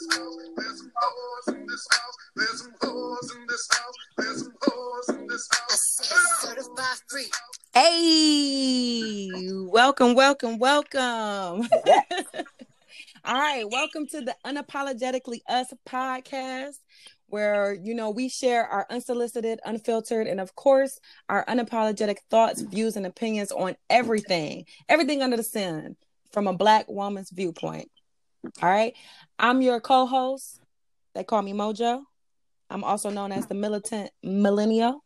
this house. There's some whores in this house. There's some whores in this house. There's some whores in this house. Certified free. Hey, welcome, welcome, welcome. All right, welcome to the Unapologetically Us podcast, where you know we share our unsolicited, unfiltered, and of course our unapologetic thoughts, views, and opinions on everything, everything under the sun from a black woman's viewpoint. All right. I'm your co-host. They call me Meaux Jo. I'm also known as the militant millennial.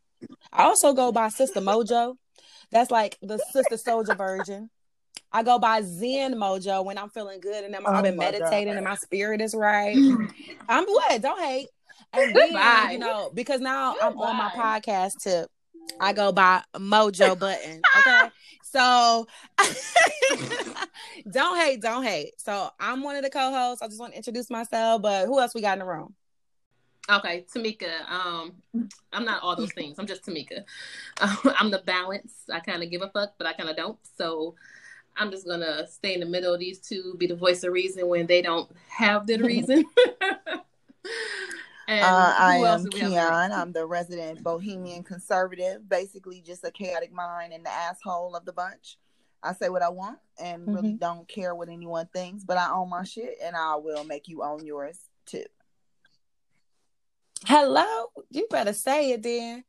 I also go by Sister Meaux Jo. That's like the Sister Souljah version. I go by Zen Meaux Jo when I'm feeling good and I'm, oh I've been meditating God. and my spirit is right. I'm what? Don't hate. And then, you know, because now I'm on my podcast tip. I go by Mojo Button. Okay. So don't hate, don't hate. So I'm one of the co-hosts. I just want to introduce myself, but who else we got in the room? Okay, Tamika. Um, I'm not all those things. I'm just Tamika. Um, I'm the balance. I kind of give a fuck, but I kind of don't. So I'm just gonna stay in the middle of these two, be the voice of reason when they don't have the reason. Uh, I am Keione. I'm the resident bohemian conservative, basically just a chaotic mind and the asshole of the bunch. I say what I want and mm-hmm. really don't care what anyone thinks, but I own my shit and I will make you own yours too. Hello, you better say it then.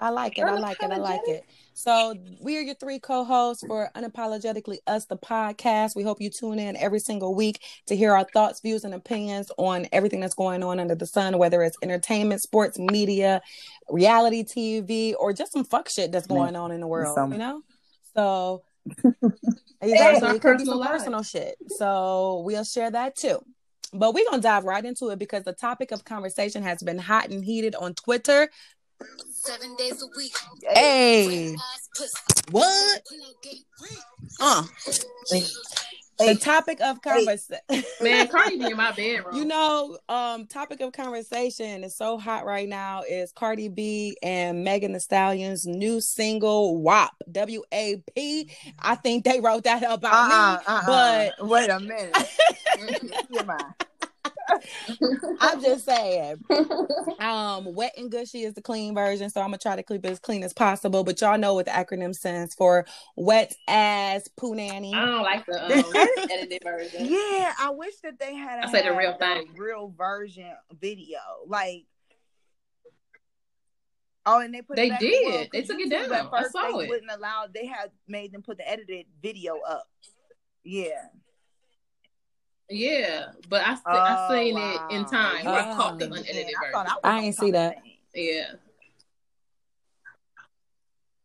I like it. I like it. I like it. So we are your three co-hosts for Unapologetically Us, the podcast. We hope you tune in every single week to hear our thoughts, views, and opinions on everything that's going on under the sun, whether it's entertainment, sports, media, reality TV, or just some fuck shit that's going on in the world. You know, so exactly, it could be some personal shit. So we'll share that too. But we're gonna dive right into it because the topic of conversation has been hot and heated on Twitter Seven days a week. Hey. What? Uh. The topic of conversation. Man, Cardi B in my bedroom. You know, um, topic of conversation is so hot right now is Cardi B and Megan Thee Stallion's new single WAP. W A P. I think they wrote that about uh-uh, me. Uh-uh. But wait a minute. I'm just saying. Um, wet and gushy is the clean version, so I'm gonna try to keep it as clean as possible. But y'all know what the acronym stands for: wet ass poo nanny. I don't like the um, edited version. Yeah, I wish that they had. I say the real thing, real version video, like. Oh, and they put they did. They took it down. At first, I saw they it. Wouldn't allow. They had made them put the edited video up. Yeah. Yeah, but I oh, I seen wow. it in time. Oh, I caught the unedited version. I, I ain't see that. Yeah.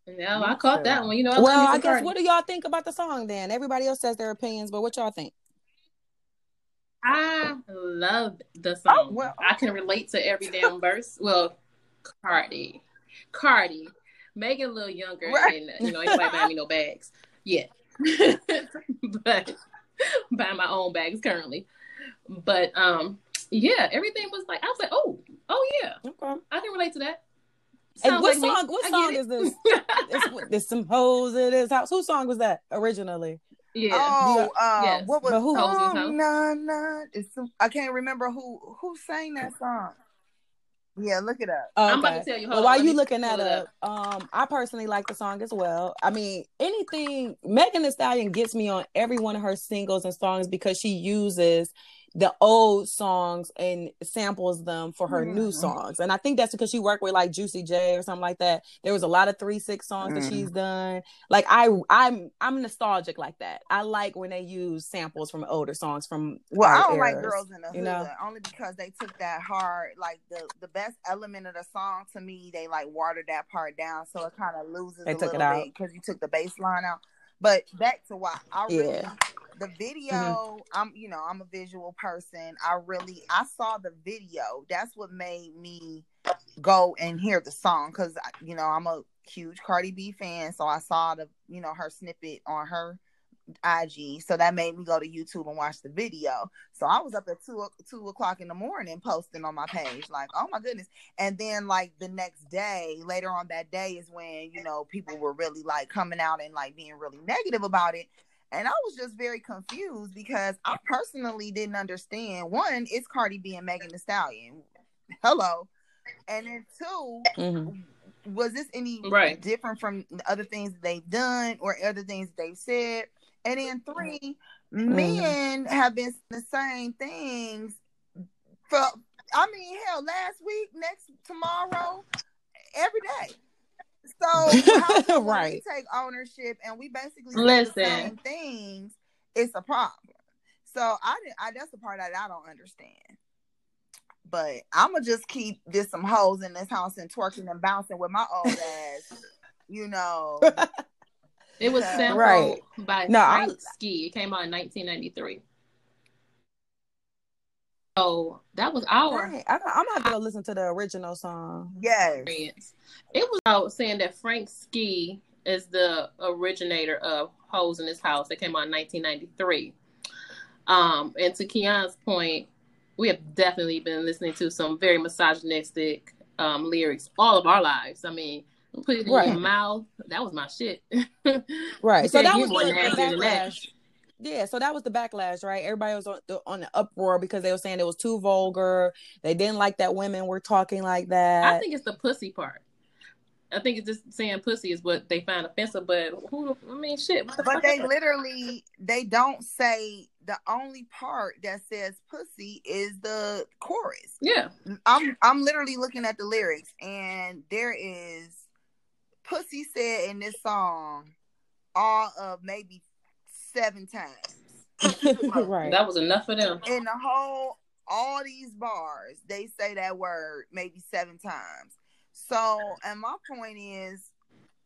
Yeah, I caught that one. You know. I well, I guess party. what do y'all think about the song then? Everybody else says their opinions, but what y'all think? I love the song. Oh, well. I can relate to every damn verse. Well, Cardi, Cardi, Megan a little younger, right. and you know, ain't buying me no bags. Yeah, but buying my own bags currently. But um, yeah, everything was like I was like, oh, oh yeah, okay. I can relate to that. and what like song? Me. What I song is this? There's some hoes in this house. Whose song was that originally? Yeah. Oh, uh, yes. what was? who? Oh, nah, nah. It's some, I can't remember who who sang that song. Yeah, look it up. Okay. I'm about to tell you. Well, while you looking that up, up, um, I personally like the song as well. I mean, anything Megan Thee Stallion gets me on every one of her singles and songs because she uses the old songs and samples them for her mm-hmm. new songs. And I think that's because she worked with like Juicy J or something like that. There was a lot of three six songs mm-hmm. that she's mm. done. Like I I'm I'm nostalgic like that. I like when they use samples from older songs from Well, I don't eras, like girls in the hood you know? only because they took that hard like the the best element of the song to me, they like watered that part down so it kind of loses they a little bit because you took the bass line out. But back to why I really yeah. The video, mm-hmm. I'm you know, I'm a visual person. I really I saw the video. That's what made me go and hear the song cuz you know, I'm a huge Cardi B fan, so I saw the, you know, her snippet on her IG. So that made me go to YouTube and watch the video. So I was up at two two o'clock in the morning posting on my page, like, oh my goodness. And then like the next day, later on that day is when, you know, people were really like coming out and like being really negative about it. And I was just very confused because I personally didn't understand. One, it's Cardi B and Megan Thee Stallion. Hello. And then 2 mm-hmm. was this any right. different from the other things they've done or other things they've said? And then 3 mm-hmm. men have been the same things for I mean, hell, last week, next tomorrow, every day. So right, take ownership and we basically listen the same things. It's a problem. So I, didn't. I that's the part that I don't understand. But I'm gonna just keep this some hoes in this house and twerking and bouncing with my old ass. You know. It was sampled right. by no, Frank Ski. It came out in 1993. So that was our. Right. I, am not gonna listen to the original song. Yes, it was out saying that Frank Ski is the originator of "Hoes in This House." That came out in 1993. Um, and to Keione's point, we have definitely been listening to some very misogynistic um, lyrics all of our lives. I mean, put it in right. your mouth. That was my shit. right. so that was the, the backlash. Yeah, so that was the backlash, right? Everybody was on the, on the uproar because they were saying it was too vulgar. They didn't like that women were talking like that. I think it's the pussy part. I think it's just saying pussy is what they find offensive, but who? I mean, shit. The but they literally they don't say the only part that says pussy is the chorus. Yeah, I'm I'm literally looking at the lyrics, and there is pussy said in this song all of maybe seven times. right. That was enough for them. In the whole, all these bars, they say that word maybe seven times. So, and my point is,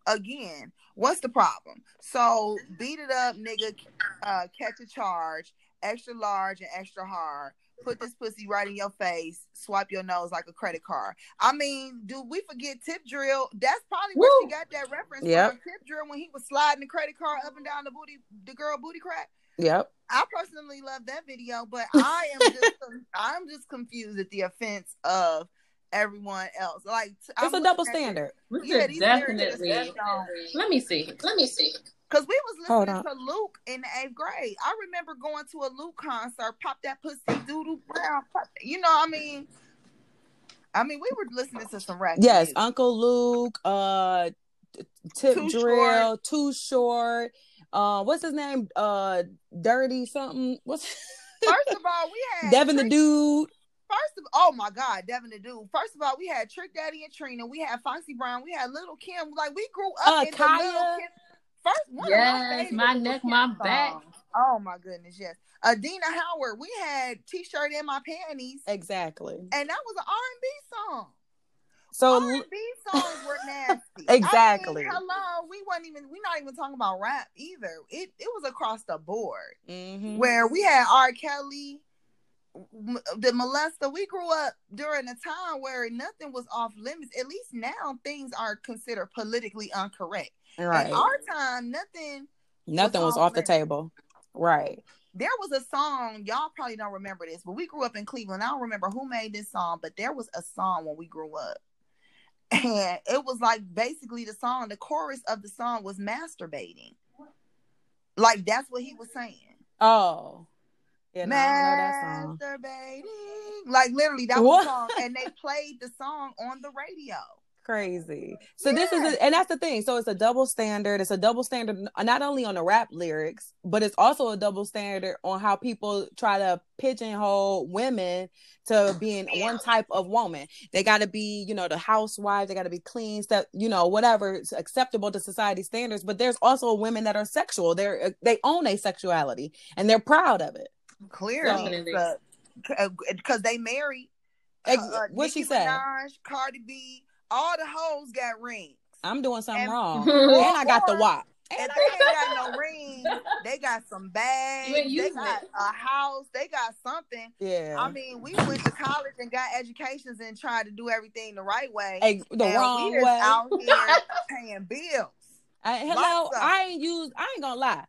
again, what's the problem? So, beat it up, nigga, uh, catch a charge, extra large and extra hard put this pussy right in your face, swipe your nose like a credit card. I mean, do we forget Tip Drill? That's probably where Woo. she got that reference yep. from. Tip Drill when he was sliding the credit card up and down the booty, the girl booty crack. Yep. I personally love that video, but I am just I'm just confused at the offense of everyone else. Like it's I'm a double standard. Yeah, definitely. Let me see. Let me see. Cause we was listening to Luke in the eighth grade. I remember going to a Luke concert, pop that pussy doodle brown. Pop, you know, I mean, I mean, we were listening to some rap. Yes, music. Uncle Luke, uh, Tip too Drill, short. Too Short. Uh, what's his name? Uh, Dirty something. What's first of all we had Devin Trick, the Dude. First of oh my god, Devin the Dude. First of all, we had Trick Daddy and Trina. We had Foxy Brown. We had Little Kim. Like we grew up uh, in Kaya. the Little Kim First one yes, my, my neck, my back. Oh my goodness, yes. Adina Howard, we had T-shirt in my panties. Exactly. And that was an R&B song. So R&B songs were nasty. exactly. I mean, hello, we weren't even we're not even talking about rap either. It it was across the board mm-hmm. where we had R. Kelly, the molester. We grew up during a time where nothing was off limits. At least now things are considered politically incorrect. Right. At our time, nothing. Nothing was, was off the table. Right. There was a song, y'all probably don't remember this, but we grew up in Cleveland. I don't remember who made this song, but there was a song when we grew up. And it was like basically the song, the chorus of the song was masturbating. Like that's what he was saying. Oh. Yeah, no, masturbating. Like literally that was the song. And they played the song on the radio crazy. So yeah. this is, a, and that's the thing. So it's a double standard. It's a double standard not only on the rap lyrics, but it's also a double standard on how people try to pigeonhole women to being one type of woman. They got to be, you know, the housewife. They got to be clean, stuff, you know, whatever is acceptable to society standards. But there's also women that are sexual. They're uh, they own a sexuality and they're proud of it. Clearly, because they married. Uh, what she said? Cardi B, all the hoes got rings. I'm doing something and, wrong. and I got the WAP. And they ain't got no rings. They got some bags. They got it. a house. They got something. Yeah. I mean, we went to college and got educations and tried to do everything the right way. Hey, the and wrong we way. out here paying bills. I, hello, I ain't used. I ain't gonna lie.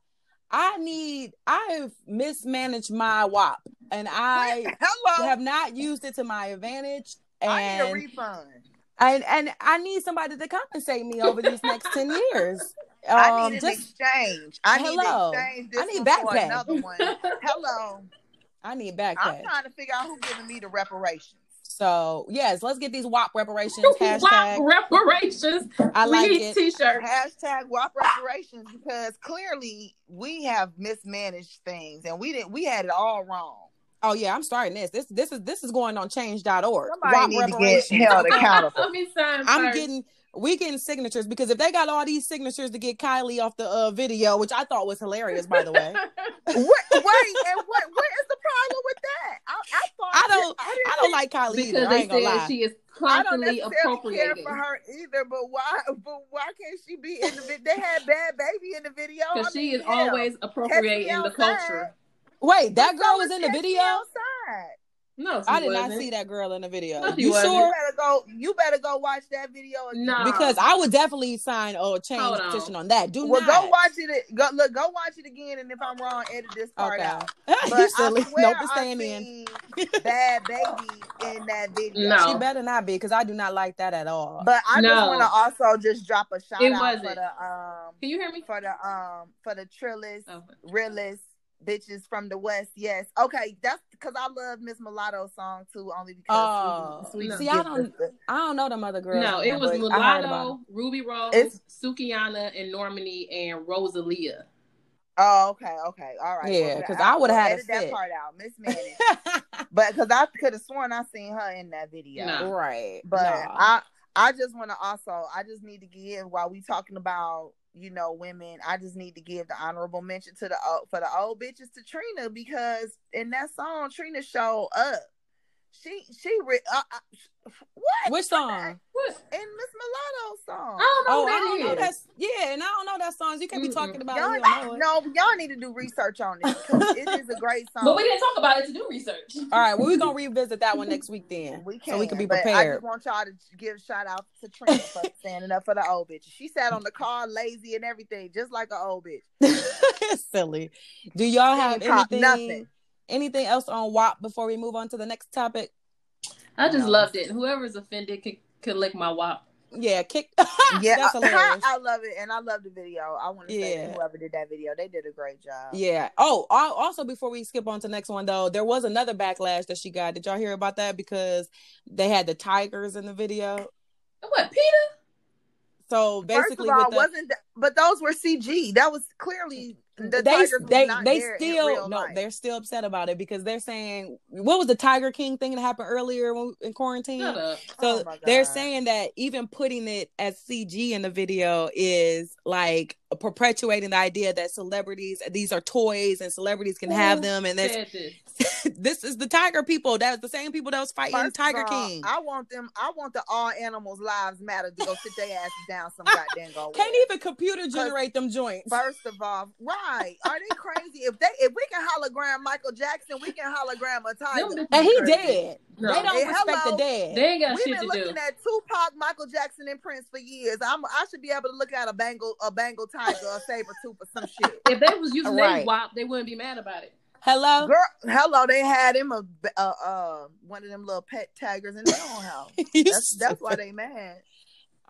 I need. I've mismanaged my WAP, and I hello. have not used it to my advantage. And I need a refund and and I need somebody to compensate me over these next ten years. Um, I need an just, exchange. I hello. need exchange. This I need backpack. Another one. hello. I need backpack. I'm trying to figure out who's giving me the reparations. So yes, let's get these WAP reparations. Hashtag WAP reparations. I like it. T-shirt. Hashtag WAP reparations because clearly we have mismanaged things and we didn't. We had it all wrong. Oh yeah, I'm starting this. This this is this is going on change.org. Somebody WAP need to get held accountable. Let me sign I'm getting we getting signatures because if they got all these signatures to get Kylie off the uh, video, which I thought was hilarious, by the way. what, wait, and what what is the problem with that? I, I thought I don't I, I don't like Kylie because either. they said she is constantly appropriating. Care for her either, but why? But why can't she be in the video? They had Bhad Bhabie in the video because she is hell, always appropriating the culture. Wait, that girl was in the video. Outside. No, I did wasn't. not see that girl in the video. No, you wasn't. sure? You better go. You better go watch that video. Again. No, because I would definitely sign a change petition on that. Do well, not. go watch it. Go look. Go watch it again, and if I'm wrong, edit this part okay. out. But you silly. I swear nope, staying in. Bhad Bhabie in that video. No, she better not be because I do not like that at all. But I no. just want to also just drop a shout it out wasn't. for the um. Can you hear me? For the um for the Trillis, oh. Realist bitches from the west. Yes. Okay, that's because I love Miss Mulatto song too, only because. Oh, sweet, sweet see, I don't, I don't know them other girls. No, it was Mulatto, Rubi Rose, it's, Sukihana, and Normani, and Rosalia. Oh, okay, okay, all right. Yeah, because well, I, I would have had to that part out, Miss Manny. but because I could have sworn I seen her in that video, no. right? But no. I, I just want to also, I just need to give while we talking about you know, women. I just need to give the honorable mention to the for the old bitches to Trina because in that song, Trina showed up. She she re- uh, uh, what? Which song? What? In Miss Mulatto song. I don't know oh, I don't know that's yeah, and I don't know that song. You can't be talking about y'all, it. No, y'all need to do research on it because it is a great song. But we didn't talk about it to do research. All right, well we're gonna revisit that one next week then. We can, so we can be prepared. I just want y'all to give shout out to Trina for standing up for the old bitch. She sat on the car lazy and everything, just like an old bitch. Silly. Do y'all have anything? Nothing. Anything else on WAP before we move on to the next topic? I just no. loved it. Whoever's offended could, could lick my WAP. Yeah, kick. yeah, I, I, love it, and I love the video. I want to yeah. say whoever did that video, they did a great job. Yeah. Oh, also before we skip on to the next one though, there was another backlash that she got. Did y'all hear about that? Because they had the tigers in the video. What, Peter? So basically, First of all, the, wasn't that, but those were CG. That was clearly the they they they still no life. they're still upset about it because they're saying what was the Tiger King thing that happened earlier in quarantine. So oh they're saying that even putting it as CG in the video is like perpetuating the idea that celebrities these are toys and celebrities can have them and this? this is the tiger people. That's the same people that was fighting First tiger all, king. I want them i want the all animals lives matter to go sit their asses down some goddamn go can't even computer generate them joints. first of all right. Are they crazy? If they if we can hologram michael jackson we can hologram a tiger. and he dead. No. They don't hey, respect hello. the dead. They ain't got We've shit been to looking at Tupac, Michael Jackson, and Prince for years. I'm I should be able to look at a Bengal, a Bengal tiger or saber tooth or some shit. If they was using right. their WAP, they wouldn't be mad about it. Hello, girl. Hello, they had him a uh, uh one of them little pet tigers in their own house. that's that's why they mad.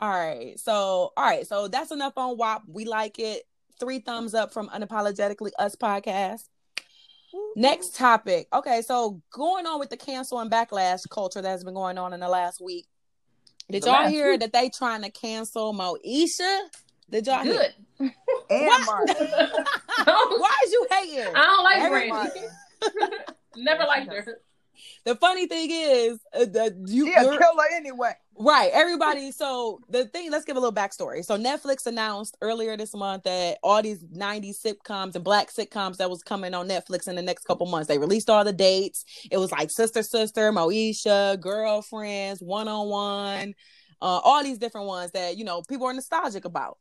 All right, so all right, so that's enough on WAP. We like it. Three thumbs up from Unapologetically Us podcast. Next topic. Okay, so going on with the cancel and backlash culture that's been going on in the last week. Did the y'all hear week. that they trying to cancel Moesha? Did y'all Good. hear? and Martin. Why is you hating? I don't like Brandy. Never liked her. The funny thing is, uh, the, you yeah, kill her anyway. Right. Everybody. So the thing, let's give a little backstory. So Netflix announced earlier this month that all these 90s sitcoms and black sitcoms that was coming on Netflix in the next couple months, they released all the dates. It was like Sister Sister, Moesha, Girlfriends, One on One, all these different ones that, you know, people are nostalgic about.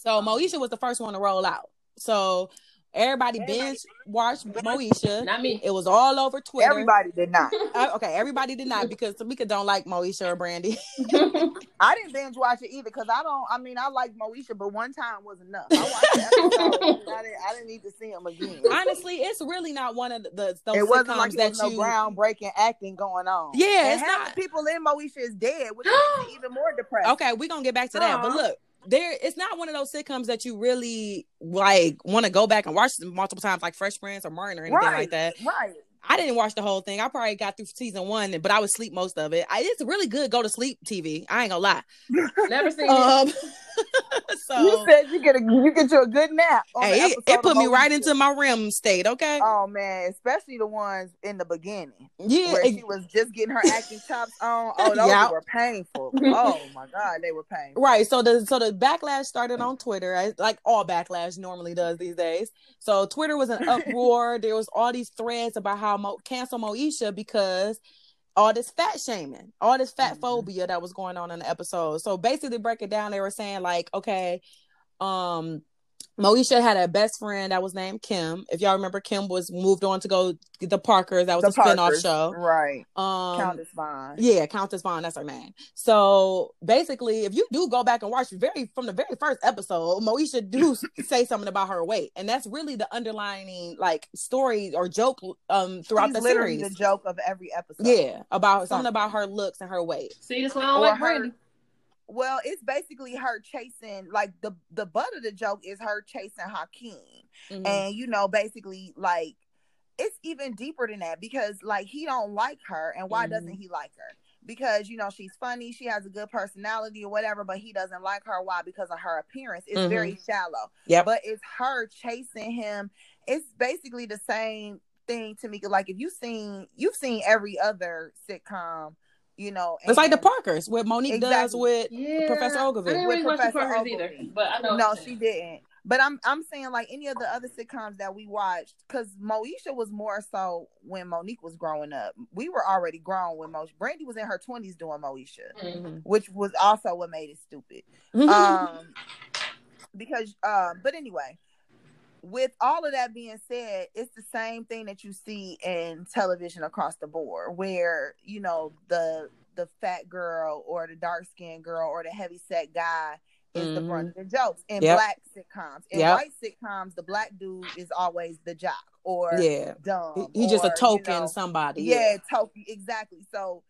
So Moesha was the first one to roll out. So Everybody binge watched Moesha. Not me. It was all over Twitter. Everybody did not. Uh, okay, everybody did not because Tamika don't like Moesha or Brandy. I didn't binge watch it either because I don't. I mean, I like Moesha, but one time was enough. I watched the episode. I, didn't, I didn't need to see him again. Honestly, it's really not one of the, the those it wasn't like that was you... no groundbreaking acting going on. Yeah, and it's half not... the people in Moesha is dead, which is even more depressing. Okay, we're gonna get back to that. Uh-huh. But look, there it's not one of those sitcoms that you really like want to go back and watch multiple times like fresh prince or martin or anything right, like that right I didn't watch the whole thing. I probably got through season one, but I would sleep most of it. I, it's really good. Go to sleep TV. I ain't gonna lie. Never seen um, it. so you said you get a you get you a good nap. hey, it, it, put me right into my REM state. Okay. Oh man, especially the ones in the beginning. Yeah, where it, she was just getting her acting chops on. Oh, those yeah. were painful. oh my god, they were painful. Right. So the so the backlash started mm. on Twitter, like all backlash normally does these days. So Twitter was an uproar. there was all these threads about how Mo- cancel Moesha because all this fat shaming, all this fat mm-hmm. phobia that was going on in the episode. So basically, break it down. They were saying like, okay, um, Moesha had a best friend that was named Kim. If y'all remember, Kim was moved on to go the Parkers. That was the a Parkers, spinoff show, right? Um, Countess Vaughn. Yeah, Countess Vaughn. That's her name. So basically, if you do go back and watch very from the very first episode, Moesha do say something about her weight, and that's really the underlining like story or joke um throughout She's the series. The joke of every episode. Yeah, about something, something about her looks and her weight. See, that's why I don't like Brandy. Well, it's basically her chasing like the the butt of the joke is her chasing Hakeem. Mm-hmm. And you know, basically like it's even deeper than that because like he don't like her and why mm-hmm. doesn't he like her? Because you know she's funny, she has a good personality or whatever, but he doesn't like her. Why? Because of her appearance. It's mm-hmm. very shallow. Yeah. But it's her chasing him. It's basically the same thing to me. Like if you've seen you've seen every other sitcom you know. It's like the Parkers, what Monique exactly. does with yeah. Professor Oglevee. I didn't really watch the Parkers Oglevee. either, but I know. No, she didn't. But I'm I'm saying like any of the other sitcoms that we watched, because Moesha was more so when Monique was growing up. We were already grown when Moesha. Brandy was in her twenties doing Moesha, mm-hmm. which was also what made it stupid. um, because um, but anyway, with all of that being said, it's the same thing that you see in television across the board, where you know the the fat girl or the dark skinned girl or the heavy set guy is mm-hmm. the brunt of the jokes. In yep. black sitcoms, in yep. white sitcoms, the black dude is always the jock or yeah, dumb. He, just a token you know, somebody. Yeah, yeah, token exactly. So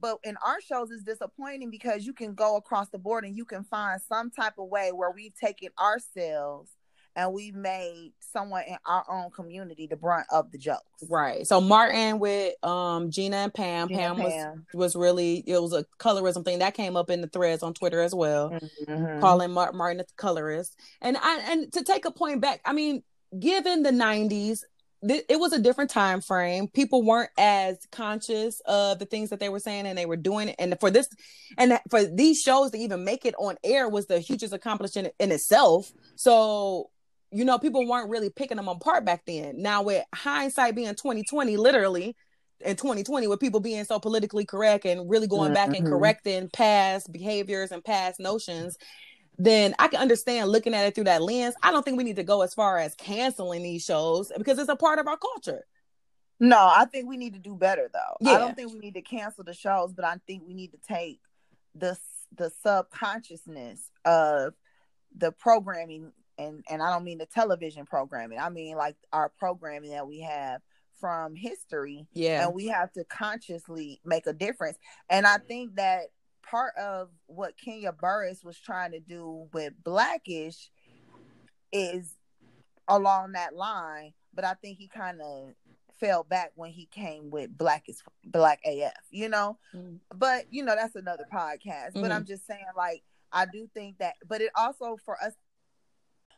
but in our shows it's disappointing because you can go across the board and you can find some type of way where we've taken ourselves and we made someone in our own community the brunt of the jokes. Right. So Martin with um Gina and Pam. Gina Pam, Pam, was was really it was a colorism thing that came up in the threads on Twitter as well, mm-hmm. calling Martin a colorist. And I and to take a point back, I mean, given the '90s. It was a different time frame. People weren't as conscious of the things that they were saying, and they were doing it. And for this, and for these shows to even make it on air was the hugest accomplishment in itself. So you know, people weren't really picking them apart back then. Now with hindsight being 2020, literally in 2020, with people being so politically correct and really going mm-hmm. back and mm-hmm. correcting past behaviors and past notions, then I can understand looking at it through that lens. I don't think we need to go as far as canceling these shows because it's a part of our culture. No, I think we need to do better though. Yeah. I don't think we need to cancel the shows, but I think we need to take the the subconsciousness of the programming and and I don't mean the television programming. I mean like our programming that we have from history. Yeah. And we have to consciously make a difference. And I think that part of what Kenya Barris was trying to do with Blackish is along that line, but I think he kind of fell back when he came with Black is Black AF, you know. Mm. But you know that's another podcast. Mm-hmm. But I'm just saying, like, I do think that, but it also for us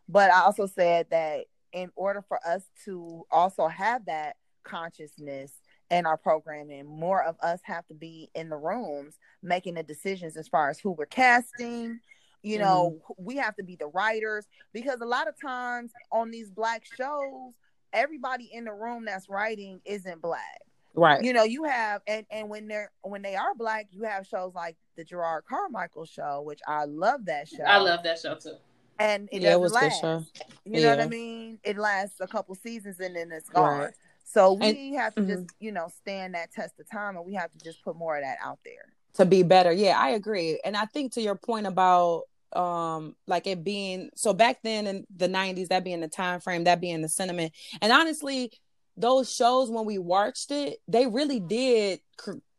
but I also said that in order for us to also have that consciousness in our programming, more of us have to be in the rooms making the decisions as far as who we're casting. You know, mm-hmm. we have to be the writers because a lot of times on these black shows, everybody in the room that's writing isn't black. Right. You know, you have and and when they're when they are black, you have shows like the Jerrod Carmichael show, which I love that show. I love that show too and it yeah, doesn't it last. You yeah. know what I mean? It lasts a couple seasons and then it's gone. Right. So we and, have to mm-hmm. just, you know, stand that test of time and we have to just put more of that out there. To be better. Yeah, I agree. And I think to your point about um like it being so back then in the 90s that being the time frame that being the sentiment and honestly those shows when we watched it they really did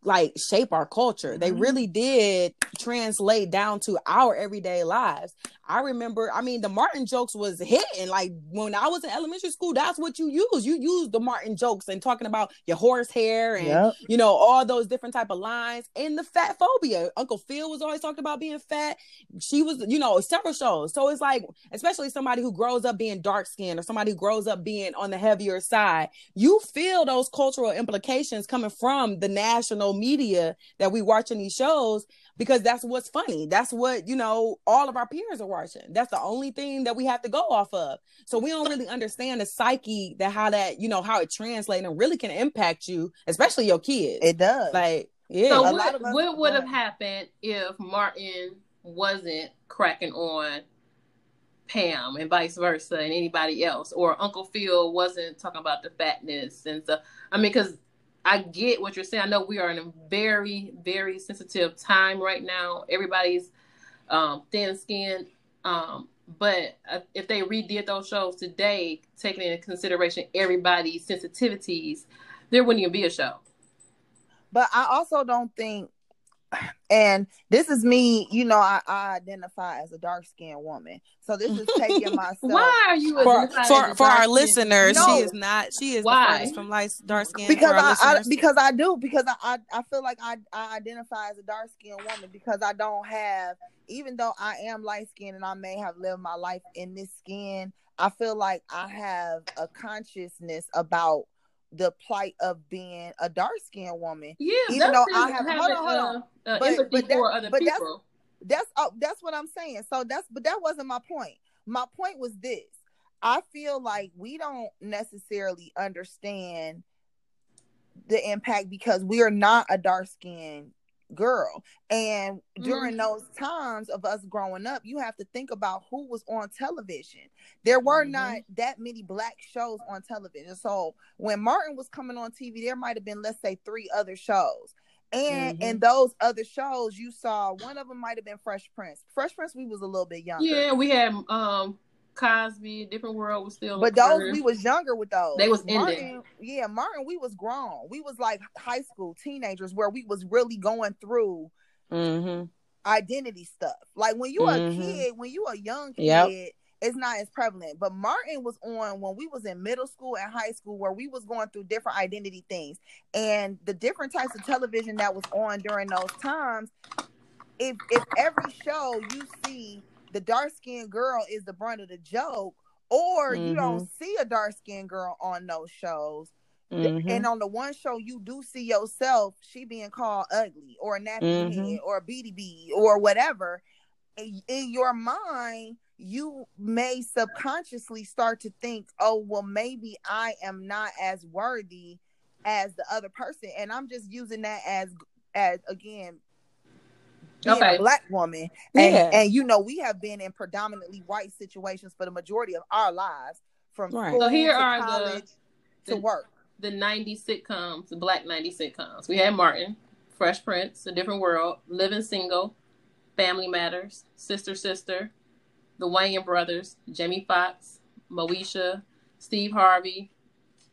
like shape our culture. Mm-hmm. They really did translate down to our everyday lives. I remember, I mean, the Martin jokes was hitting. Like when I was in elementary school, that's what you use. You use the Martin jokes and talking about your horse hair and yep. you know all those different type of lines. And the fat phobia. Uncle Phil was always talking about being fat. She was, you know, several shows. So it's like, especially somebody who grows up being dark skinned or somebody who grows up being on the heavier side, you feel those cultural implications coming from the national media that we watch in these shows because that's what's funny. That's what, you know, all of our peers are watching. That's the only thing that we have to go off of. So we don't really understand the psyche that how that, you know, how it translates and really can impact you, especially your kids. It does. Like, yeah. So what, what would have happened if Martin wasn't cracking on Pam and vice versa and anybody else, or Uncle Phil wasn't talking about the fatness and stuff? I mean, because I get what you're saying. I know we are in a very, very sensitive time right now. Everybody's um, thin skinned. Um, but uh, if they redid those shows today, taking into consideration everybody's sensitivities, there wouldn't even be a show. But I also don't think and this is me you know i, I identify as a dark skinned woman. So this is taking myself why are you for, for, for our listeners no. she is not she is why? from light dark skin because I, I, because i do because I, I, I feel like I, I identify as a dark skinned woman because i don't have even though i am light skinned and i may have lived my life in this skin i feel like i have a consciousness about the plight of being a dark skinned woman. Yeah, even though I have hold on, hold on. Uh, uh, but, but, that, other but people. That's that's, oh, that's what I'm saying. So that's but that wasn't my point. My point was this. I feel like we don't necessarily understand the impact because we are not a dark skinned girl. And during mm-hmm. those times of us growing up, you have to think about who was on television. There were mm-hmm. not that many black shows on television. So when Martin was coming on TV, there might have been, let's say, three other shows. And mm-hmm. in those other shows, you saw one of them might have been Fresh Prince. Fresh Prince, we was a little bit younger. Yeah, we had um Cosby, Different World was still. But those we was younger with those. They was Martin, ending. Yeah, Martin, we was grown. We was like high school teenagers where we was really going through mm-hmm. identity stuff. Like when you mm-hmm. a kid, when you a young kid, yep. it's not as prevalent. But Martin was on when we was in middle school and high school where we was going through different identity things and the different types of television that was on during those times. If if every show you see the dark skinned girl is the brunt of the joke, or mm-hmm. you don't mm-hmm. see a dark skinned girl on those shows. Mm-hmm. And on the one show you do see yourself, she being called ugly or a nappy mm-hmm. head or a BDB or whatever. In your mind, you may subconsciously start to think, oh, well, maybe I am not as worthy as the other person. And I'm just using that as as again being okay. a black woman and, yeah. and you know we have been in predominantly white situations for the majority of our lives from right. school so here to are college the, to the, work the 90 sitcoms the black 90 sitcoms we had martin fresh prince a different world living single family matters sister sister the wayans brothers jamie foxx moesha steve harvey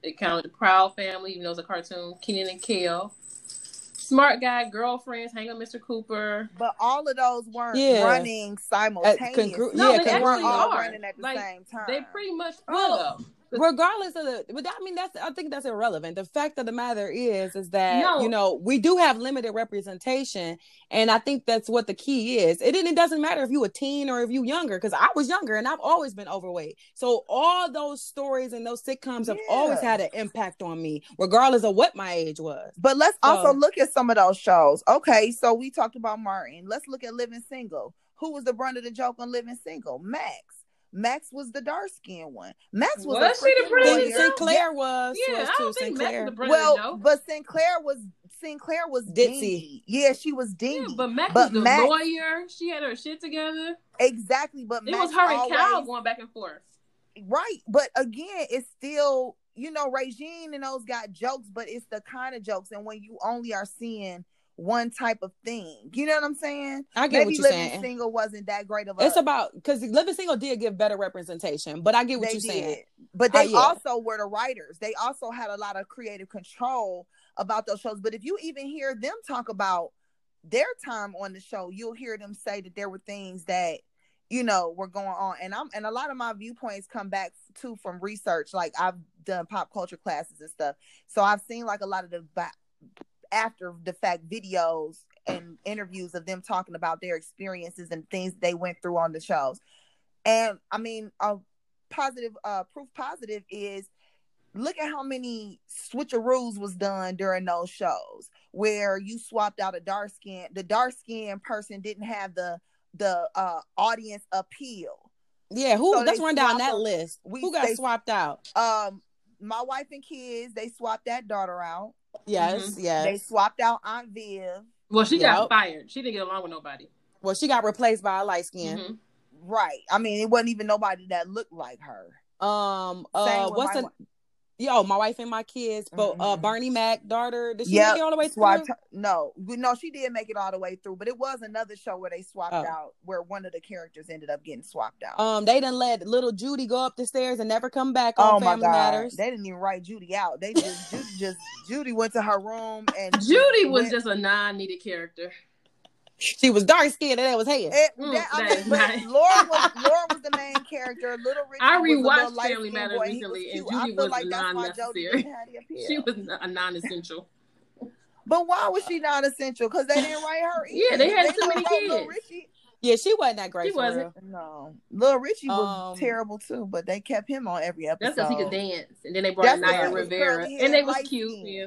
it counted the proud family even though it's a cartoon kenan and kel smart guy, girlfriends, hang with Mr. Cooper. But all of those weren't yeah. running simultaneously. Congru- no, yeah, they actually all are. running at the like, same time. They pretty much are well, though regardless of the but i mean that's i think that's irrelevant. The fact of the matter is is that no. you know we do have limited representation and i think that's what the key is. It, it doesn't matter if you a teen or if you younger because i was younger and i've always been overweight. So all those stories and those sitcoms have always had an impact on me regardless of what my age was. But let's so, also look at some of those shows. Okay so we talked about martin. Let's look at living single. Who was the brunt of the joke on living single? Max Max was the dark skinned one. Max was, was she the pretty Sinclair was. Yeah, was I don't think Sinclair. Max well, but Sinclair was Sinclair was ditzy. Yeah, she was dingy. Yeah, but Max but was the Max, lawyer. She had her shit together. Exactly, but it Max was her and always, Cal going back and forth. Right, but again, it's still you know Regine and those got jokes, but it's the kind of jokes, and when you only are seeing one type of thing. You know what I'm saying? I get Maybe what you're living saying. Single wasn't that great of a. It's about because living single did give better representation, but I get what you're did. saying. But they yeah. also were the writers. They also had a lot of creative control about those shows. But if you even hear them talk about their time on the show, you'll hear them say that there were things that you know were going on and i'm and a lot of my viewpoints come back too from research like i've done pop culture classes and stuff so i've seen like a lot of the after the fact videos and interviews of them talking about their experiences and things they went through on the shows. And I mean, a positive uh proof positive is look at how many switcheroos was done during those shows where you swapped out a dark skin the dark skin person didn't have the the uh audience appeal. Yeah who so let's run down that list. We, who got they, swapped out? Um my wife and kids they swapped that daughter out Yes, mm-hmm. yes. They swapped out Aunt Viv. Well, she yep. got fired. She didn't get along with nobody. Well, she got replaced by a light skin. Mm-hmm. Right. I mean, it wasn't even nobody that looked like her. Um. Uh. What's the? Yo, my wife and my kids, but uh, mm-hmm. uh Bernie Mac daughter, did she yep. make it all the way through? no, no, she did make it all the way through, but it was another show where they swapped oh. out where one of the characters ended up getting swapped out. Um, they didn't let little Judy go up the stairs and never come back on oh Family Matters. They didn't even write Judy out. They just Judy just Judy went to her room and Judy was went, just a non-needed character. She was dark skinned and that was hair. It, mm, that, I mean, nice. Laura was Laura was the main character. Little Richie I rewatched Family Matters recently, and Judy was, like non-necessary. she was a non-essential. But why was she non-essential? Because they didn't write her. Either. Yeah, they had they too many kids. Richie. Yeah, she wasn't that great. She wasn't. Real. No, Little Richie was um, terrible too, but they kept him on every episode. That's because he could dance, and then they brought Naya Rivera, and they was cute. Yeah.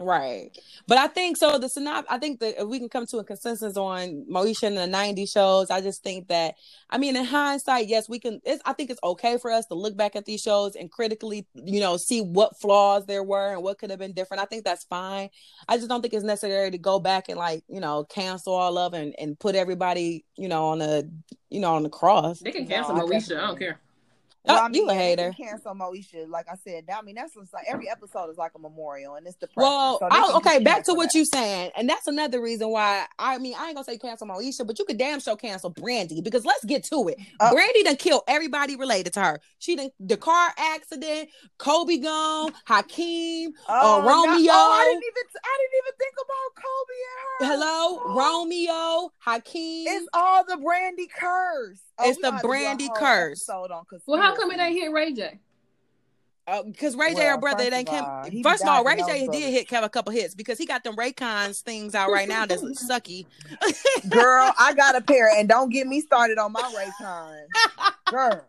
Right. But I think so the synop I think that if we can come to a consensus on Moesha and the 90 shows, I just think that I mean in hindsight, yes, we can it's I think it's okay for us to look back at these shows and critically, you know, see what flaws there were and what could have been different. I think that's fine. I just don't think it's necessary to go back and like, you know, cancel all of and, and put everybody, you know, on a you know, on the cross. They can cancel no, Moesha, I don't care. Well, oh, I mean, you a hater. Cancel Moesha, like I said. I mean, that's just like every episode is like a memorial, and it's the well. So okay, back to what that. you saying, and that's another reason why. I mean, I ain't gonna say cancel Moesha, but you could damn sure cancel Brandy because let's get to it. Uh, Brandy done killed everybody related to her. She done the car accident, Kobe gone, Hakeem, uh, oh, uh, Romeo. oh, I didn't even I didn't even think about Kobe and her. Hello, Romeo, Hakeem. It's all the Brandy curse. Oh, it's the Brandy curse. Hold on, Well, how come it ain't hit Ray J? Because uh, Ray well, J, our brother, they came. First of all, Ray J did hit have a couple hits because he got them Raycons things out right now that's sucky. Girl, I got a pair, and don't get me started on my Raycons. Girl,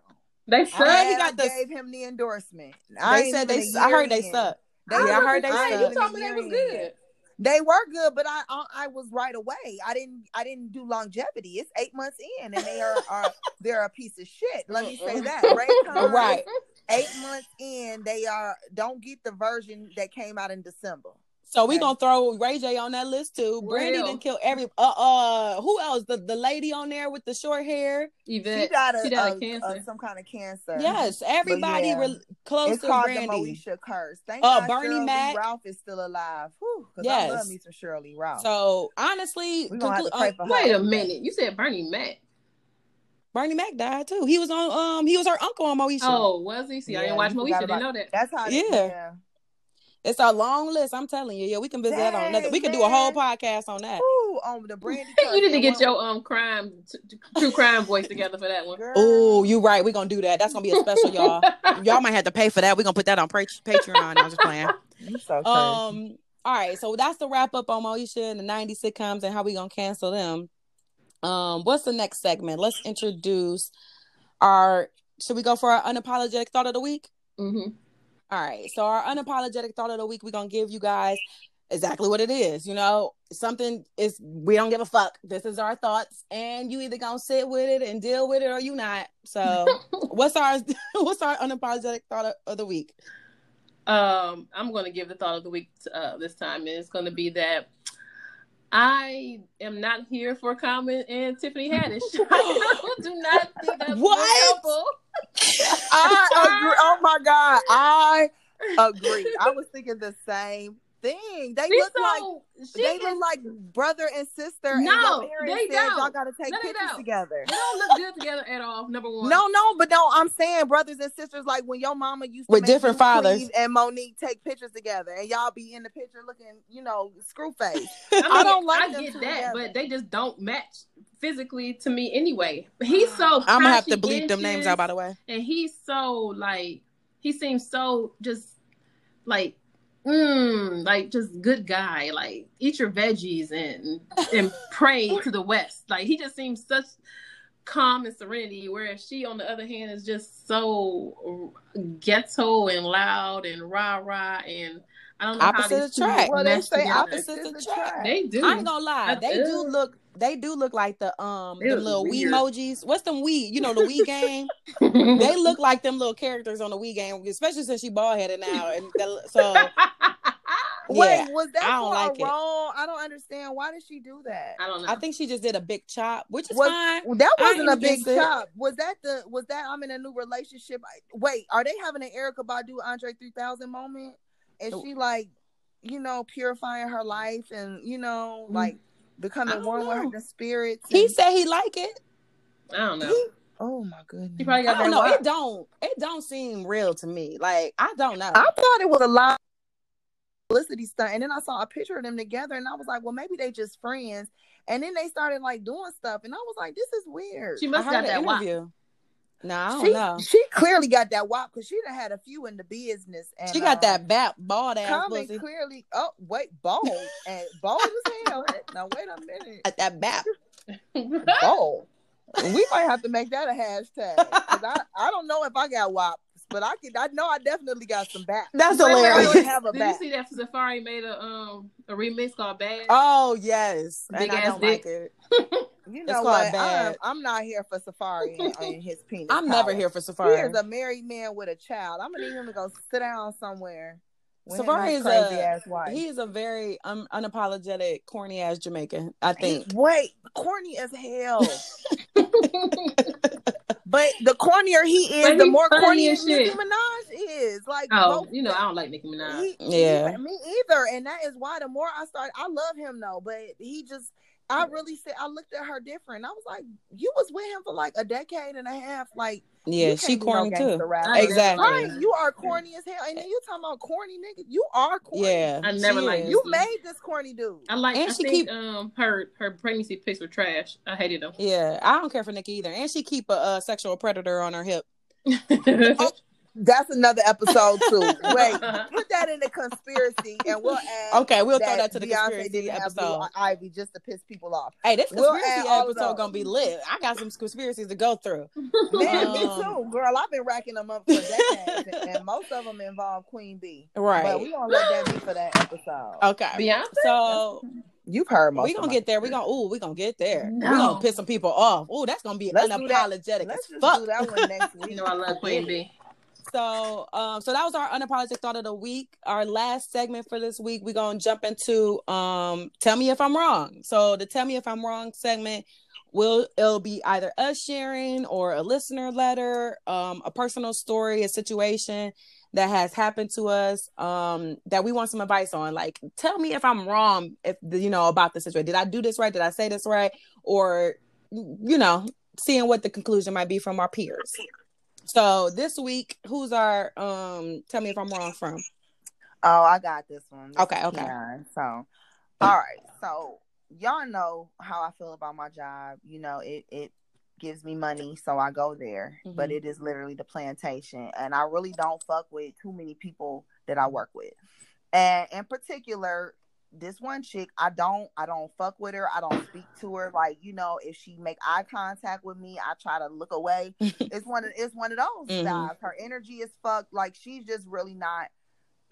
they suck. He got the, gave him the endorsement. They said they. I heard they suck. They, yeah, I heard they suck. You told me they was good. They were good, but I, I, I was right away. I didn't I didn't do longevity. It's eight months in, and they are, are they're a piece of shit. Let me say that. Right, right. Eight months in, they are don't get the version that came out in December. So we gonna throw Ray J on that list too. Brandy didn't kill every. Uh, uh, who else? The the lady on there with the short hair. Yvette. She got a, she got a, a cancer. A, some kind of cancer. Yes, everybody yeah. re- close it's to called Brandy. the Moesha curse. Thank uh, God Bernie Shirley Mac. Ralph is still alive. Whew, yes, I love me some Sheryl Lee Ralph. So honestly, conclu- uh, wait a minute. You said Bernie Mac. Bernie Mac died too. He was on um he was her uncle on Moesha. Oh, was he? See, yeah, I didn't watch Moesha. Didn't know that. That's how. Yeah. yeah. It's a long list. I'm telling you. Yeah, we can visit Dang, that on another. We can do a whole podcast on that. Ooh, on the Brandy. you need to get your um crime t- true crime voice together for that one. Oh, you right. We're gonna do that. That's gonna be a special, y'all. y'all might have to pay for that. We're gonna put that on Patreon. I'm just playing. So um. All right, so that's the wrap up on Moesha and the 90 sitcoms and how we gonna cancel them. Um, what's the next segment? Let's introduce our. Should we go for our unapologetic thought of the week? Mm-hmm. All right. So our unapologetic thought of the week, we're gonna give you guys exactly what it is. You know, something is we don't give a fuck. This is our thoughts, and you either gonna sit with it and deal with it, or you not. So, what's our what's our unapologetic thought of the week? Um, I'm gonna give the thought of the week uh, this time, and it's gonna be that I am not here for Common and Tiffany Haddish. I do not think that's what? I agree. Oh my god, I agree. I was thinking the same thing. They look so, like they look like brother and sister. No, and they don't. Y'all gotta take no, pictures together. They don't look good together at all. Number one. No, no, but no. I'm saying brothers and sisters. Like when your mama used to with different fathers and Monique take pictures together, and y'all be in the picture looking, you know, screw face. I, mean, I don't like. I get that, together. but they just don't match physically to me anyway. He's so. I'm gonna have to bleep them names out by the way. And he's so like he seems so just like mm, like just good guy. Like eat your veggies and and pray to the west. Like he just seems such calm and serenity, whereas she, on the other hand, is just so ghetto and loud and rah rah and. I don't know opposite how these track. Well, they say opposite of the track. They do. I ain't gonna lie. They do look they do look like the um the little Wii emojis. What's them Wii? You know the Wii game. they look like them little characters on the Wii game, especially since she bald headed now. And so Wait, was that I don't like wrong? I don't understand. Why did she do that? I don't know. I think she just did a big chop, which is was, fine. That wasn't a big it. chop. Was that the? Was that I'm in a new relationship? Wait, are they having an Erykah Badu Andre 3000 moment? And she like, you know, purifying her life and you know, mm-hmm. Like becoming one know. with her spirits. He said he like it. I don't know. He, oh my goodness. He probably got I don't know. It don't. It don't seem real to me. Like I don't know. I thought it was a lot publicity stunt, and then I saw a picture of them together, and I was like, well, maybe they just friends. And then they started like doing stuff, and I was like, this is weird. She must got that interview. No, she, know. She clearly got that WAP because she done had a few in the business. And she got um, that bat bald ass comment pussy. clearly. Oh wait, bald and bald as hell. Now wait a minute. At that bat bald. we might have to make that a hashtag. I, I don't know if I got WAP but I can. I know I definitely got some back. That's hilarious. Did you see that Safaree made a um a remix called Bad? Oh yes, Big and ass I don't dick. like it. you know what? I'm, I'm, not here for Safaree and, and his penis. I'm power. never here for Safaree. Here's a married man with a child. I'm gonna need him to go sit down somewhere. Safaree is a he is a very um, unapologetic, corny ass Jamaican. I think. Wait, corny as hell. But the cornier he is, the more corny Nicki Minaj is. Like, oh, both, you know, I don't like Nicki Minaj. He, yeah, he, me either. And that is why the more I start, I love him though. But he just I really said I looked at her different. I was like, you was with him for like a decade and a half. Like, yeah, she corny no too. Exactly. Right, you are corny as hell. And then you talking about corny nigga. You are corny. Yeah, I never like you made this corny dude. I like. And I she think, keep um her her pregnancy pics were trash. I hated them. Yeah, I don't care for Nicki either. And she keep a, a sexual predator on her hip. oh, that's another episode too. Wait, put that in the conspiracy, and we'll add. Okay, we'll throw that to the Beyonce conspiracy episode. Ivy just to piss people off. Hey, this we'll conspiracy episode gonna be lit. I got some conspiracies to go through. Man, um, me too, girl. I've been racking them up for decades, and, and most of them involve Queen B. Right, but we gonna let that be for that episode. Okay, Beyonce. So. You've heard most. We gonna get there. We gonna ooh, we gonna get there. No. We gonna piss some people off. Ooh, that's gonna be let's unapologetic. Let's just fuck. do that one next week. you know I love Queen B. So, um, so that was our unapologetic thought of the week. Our last segment for this week, we're gonna jump into um, tell me if I'm wrong. So the tell me if I'm wrong segment will it'll be either us sharing or a listener letter, um, a personal story, a situation that has happened to us um, that we want some advice on. Like, tell me if I'm wrong, if you know about the situation. Did I do this right? Did I say this right? Or you know, seeing what the conclusion might be from our peers. So this week, who's our um? Tell me if I'm wrong. From. Oh, I got this one. This okay. Okay. So, all right. So y'all know how I feel about my job. You know, it it gives me money, so I go there. Mm-hmm. But it is literally the plantation, and I really don't fuck with too many people that I work with. And in particular, this one chick, I don't I don't fuck with her. I don't speak to her. Like, you know, if she make eye contact with me, I try to look away. it's one of it's one of those mm-hmm. guys. Her energy is fucked. Like she's just really not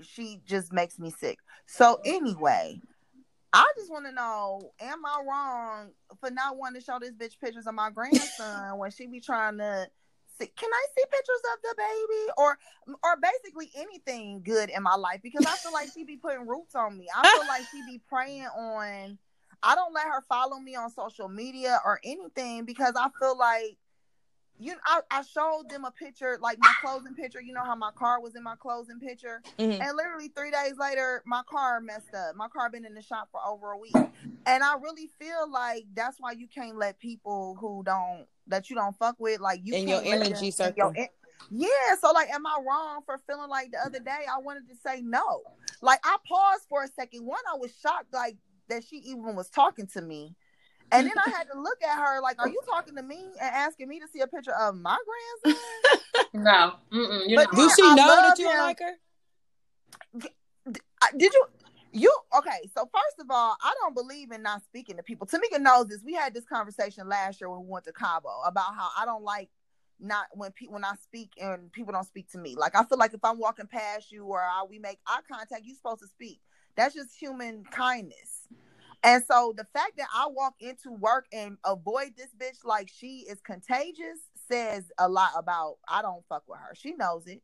she just makes me sick. So anyway, I just want to know, am I wrong for not wanting to show this bitch pictures of my grandson when she be trying to see can I see pictures of the baby or or basically anything good in my life because I feel like she be putting roots on me. I feel like she be preying on I don't let her follow me on social media or anything because I feel like you I, I showed them a picture, like my closing picture. You know how my car was in my closing picture, mm-hmm. and literally three days later, my car messed up. My car been in the shop for over a week, and I really feel like that's why you can't let people who don't that you don't fuck with, like you in your energy circle. Your, yeah, so like, am I wrong for feeling like the other day I wanted to say no? Like, I paused for a second. One, I was shocked, like that she even was talking to me. And then I had to look at her like, "Are you talking to me and asking me to see a picture of my grandson?" no, but do she I know that you him. like her? Did you? You okay? So first of all, I don't believe in not speaking to people. Tamika knows this. We had this conversation last year when we went to Cabo about how I don't like not when people when I speak and people don't speak to me. Like I feel like if I'm walking past you or I, we make eye contact, you're supposed to speak. That's just human kindness. And so the fact that I walk into work and avoid this bitch like she is contagious says a lot about I don't fuck with her. She knows it.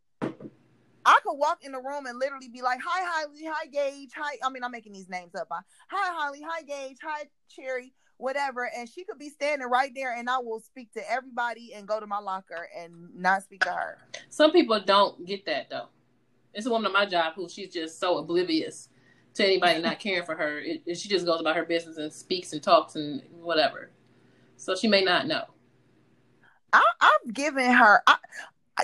I could walk in the room and literally be like, "Hi, Holly. Hi, Gage. Hi." I mean, I'm making these names up. Hi, Holly. Hi, Gage. Hi, Cherry. Whatever. And she could be standing right there, and I will speak to everybody and go to my locker and not speak to her. Some people don't get that though. It's a woman on my job who she's just so oblivious to anybody not caring for her. It, it, she just goes about her business and speaks and talks and whatever. So she may not know. I, I've given her. I,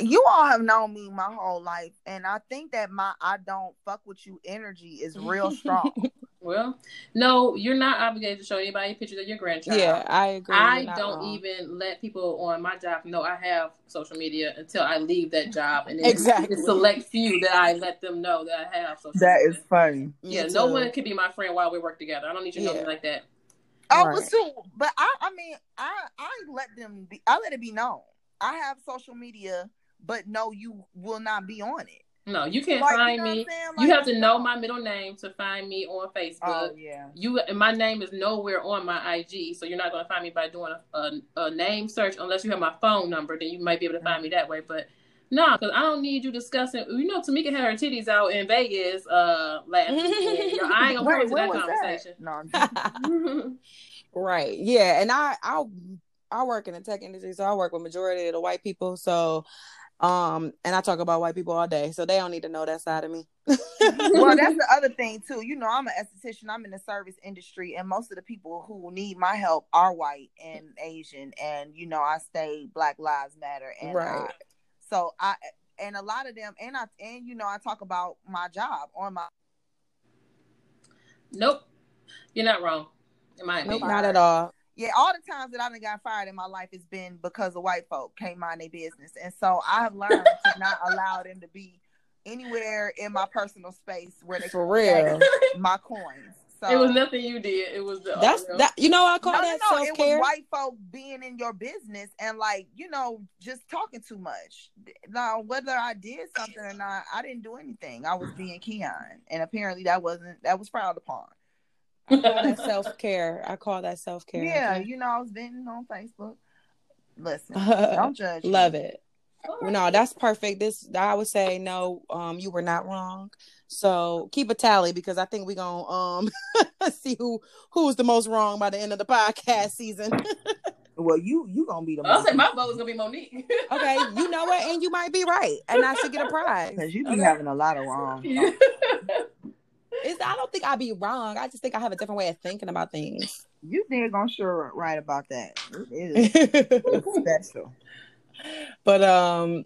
you all have known me my whole life, and I think that my I don't fuck with you energy is real strong. well, no, you're not obligated to show anybody pictures of your grandchild. Yeah, I agree. I don't wrong. even let people on my job know I have social media until I leave that job, and exactly select few that I let them know that I have social. That media. is funny. Yeah, no one can be my friend while we work together. I don't need you to yeah. know me like that. Oh, right. too, but I, I mean, I, I let them be. I let it be known. I have social media but no, you will not be on it. No, you can't like, find you know me. Like, you have to know my middle name to find me on Facebook. Oh yeah. You my name is nowhere on my IG, so you're not going to find me by doing a, a, a, name search unless you have my phone number. Then you might be able to find me that way. But no, because I don't need you discussing. You know, Tamika had her titties out in Vegas uh last weekend. I ain't gonna go into that conversation. That? No. right. Yeah, and I I I work in the tech industry, so I work with majority of the white people. So um, and I talk about white people all day, so they don't need to know that side of me. well, that's the other thing too. You know, I'm an esthetician. I'm in the service industry, and most of the people who need my help are white and Asian, and you know, I say Black Lives Matter, and right. I, so I and a lot of them, and I and you know, I talk about my job on my. Nope, you're not wrong. In my nope, not at all yeah, all the times that I done got fired in my life has been because of white folk can't mind their business. And so I have learned to not allow them to be anywhere in my personal space where they for real my coins. So it was nothing you did. It was the that's that. You know, I call no, that no, no. self care. white folk being in your business and like you know just talking too much. Now, whether I did something or not, I didn't do anything. I was being Keione, and apparently that wasn't that was frowned upon. I call that self care. I call that self care. Yeah, okay? you know, I was venting on Facebook. Listen, don't judge. Love me. it. No, that's perfect. This I would say no. Um, you were not wrong. So keep a tally because I think we're gonna um see who who's the most wrong by the end of the podcast season. well, you you gonna be the. I'll say my vote is gonna be Monique. okay, you know what, and you might be right, and I should get a prize because you be okay. having a lot of wrong. It's, I don't think I'd be wrong. I just think I have a different way of thinking about things. You did gonna sure right about that. It is special. But um,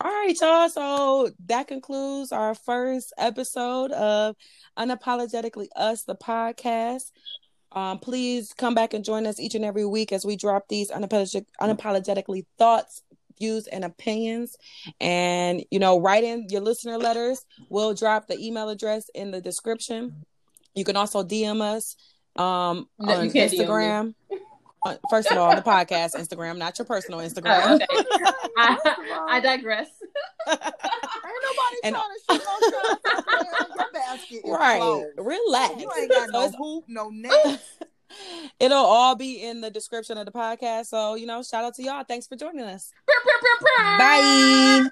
all right, y'all. So that concludes our first episode of Unapologetically Us, the podcast. Um, please come back and join us each and every week as we drop these unapologetic, unapologetically thoughts, views and opinions. And, you know, write in your listener letters. We'll drop the email address in the description. You can also DM us um, no, on Instagram. Uh, first of all, the podcast Instagram, not your personal Instagram. Oh, okay. I, I, digress. Ain't nobody and, trying to shoot no your basket. Right. Closed. Relax. You ain't got no hoop, no net. It'll all be in the description of the podcast. So, you know, shout out to y'all. Thanks for joining us. Bye.